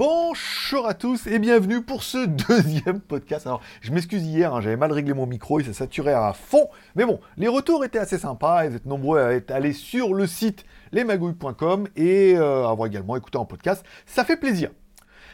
Bonjour à tous et bienvenue pour ce deuxième podcast. Alors, je m'excuse hier, hein, j'avais mal réglé mon micro, il s'est saturé à fond. Mais bon, les retours étaient assez sympas, vous êtes nombreux à être allés sur le site lesmagouilles.com et euh, avoir également écouté en podcast. Ça fait plaisir.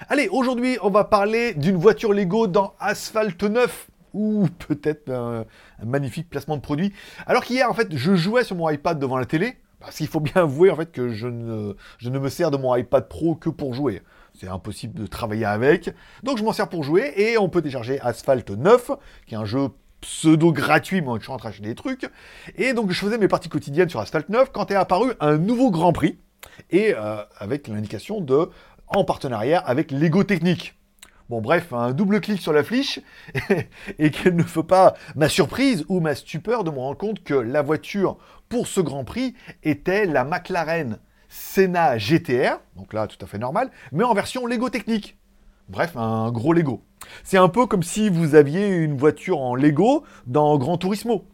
Allez, aujourd'hui, on va parler d'une voiture Lego dans Asphalt 9 ou peut-être un, magnifique placement de produit. Alors qu'hier, en fait, je jouais sur mon iPad devant la télé. Parce qu'il faut bien avouer en fait que je ne me sers de mon iPad Pro que pour jouer. C'est impossible de travailler avec. Donc je m'en sers pour jouer et on peut télécharger Asphalt 9, qui est un jeu pseudo gratuit, mais je suis en train d'acheter des trucs. Et donc je faisais mes parties quotidiennes sur Asphalt 9 quand est apparu un nouveau Grand Prix et euh, avec l'indication de en partenariat avec Lego Technique. Bon bref, un double clic sur la fiche et qu'elle ne fait pas ma surprise ou ma stupeur de me rendre compte que la voiture pour ce Grand Prix était la McLaren Senna GTR, donc là tout à fait normal, mais en version Lego technique. Bref, un gros Lego. C'est un peu comme si vous aviez une voiture en Lego dans Gran Turismo.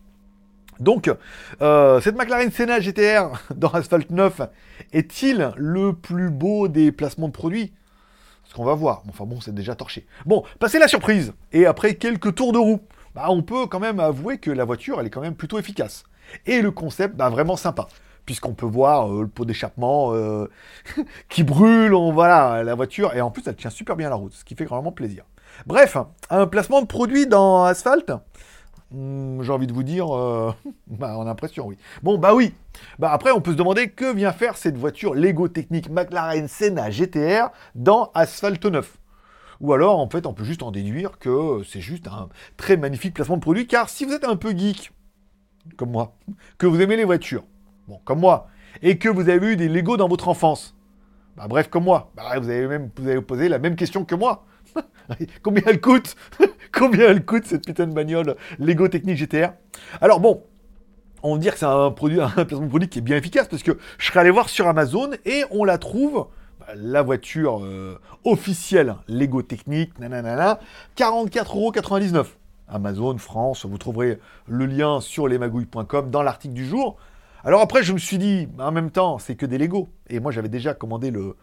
Donc, euh, cette McLaren Senna GTR dans Asphalt 9 est-il le plus beau des placements de produits? Ce qu'on va voir. Enfin bon, c'est déjà torché. Bon, passez la surprise. Et après quelques tours de roue, bah, on peut quand même avouer que la voiture, elle est quand même plutôt efficace. Et le concept, bah, vraiment sympa puisqu'on peut voir euh, le pot d'échappement euh, qui brûle, on, voilà, la voiture, et en plus elle tient super bien la route, ce qui fait vraiment plaisir. Bref, un placement de produit dans Asphalt, hmm, j'ai envie de vous dire, euh, bah, en impression, oui. Bon, bah oui. Bah après, on peut se demander que vient faire cette voiture Lego Technique McLaren Senna GTR dans Asphalt 9. Ou alors, en fait, on peut juste en déduire que c'est juste un très magnifique placement de produit, car si vous êtes un peu geek, comme moi, que vous aimez les voitures, comme moi, et que vous avez eu des Lego dans votre enfance, bah, bref, comme moi, bah, vous avez même vous avez posé la même question que moi. Combien elle coûte Combien elle coûte cette putain de bagnole Lego Technique GTR Alors bon, on va dire que c'est un produit, un placement produit qui est bien efficace parce que je serais allé voir sur Amazon et on la trouve, bah, la voiture euh, officielle Lego Technique, nanana, 44,99€. Amazon France. Vous trouverez le lien sur lesmagouilles.com dans l'article du jour. Alors après, je me suis dit, en même temps, c'est que des Lego. Et moi, j'avais déjà commandé le,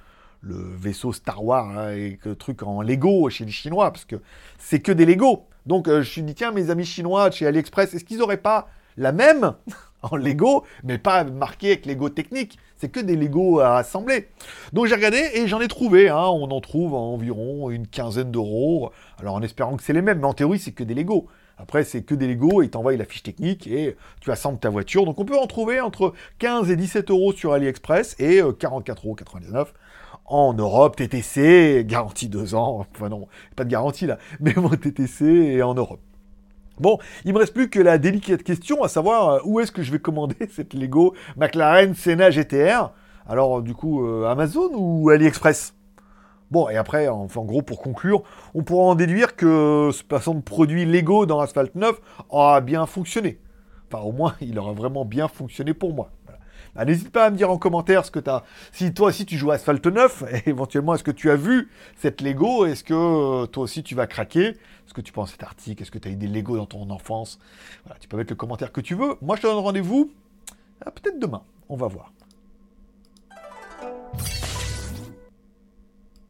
vaisseau Star Wars hein, et le truc en Lego chez les Chinois, parce que c'est que des Lego. Donc euh, je me suis dit, tiens, mes amis chinois chez AliExpress, est-ce qu'ils n'auraient pas la même en Lego, mais pas marqué avec Lego technique? C'est que des Lego à assembler. Donc j'ai regardé et j'en ai trouvé. Hein. on en trouve environ une quinzaine d'euros. Alors en espérant que c'est les mêmes, mais en théorie c'est que des Lego. Après, c'est que des Lego, ils t'envoient la fiche technique et tu assembles ta voiture. Donc on peut en trouver entre 15 et 17 euros sur AliExpress et 44,99 euh, euros en Europe, TTC, garantie 2 ans. Enfin non, pas de garantie là, mais mon TTC et en Europe. Bon, il me reste plus que la délicate question, à savoir euh, où est-ce que je vais commander cette Lego McLaren Senna GTR. Alors, du coup, euh, Amazon ou AliExpress? Bon, et après, en, gros, pour conclure, on pourra en déduire que ce passant de produit Lego dans Asphalt 9 aura bien fonctionné. Enfin, au moins, il aura vraiment bien fonctionné pour moi. Bah, n'hésite pas à me dire en commentaire ce que tu as. Si toi aussi tu joues Asphalt 9, et éventuellement, est-ce que tu as vu cette Lego Est-ce que euh, toi aussi tu vas craquer ce que tu penses cet article Est-ce que tu as eu des Lego dans ton enfance? Voilà, tu peux mettre le commentaire que tu veux. Moi, je te donne rendez-vous euh, peut-être demain. On va voir.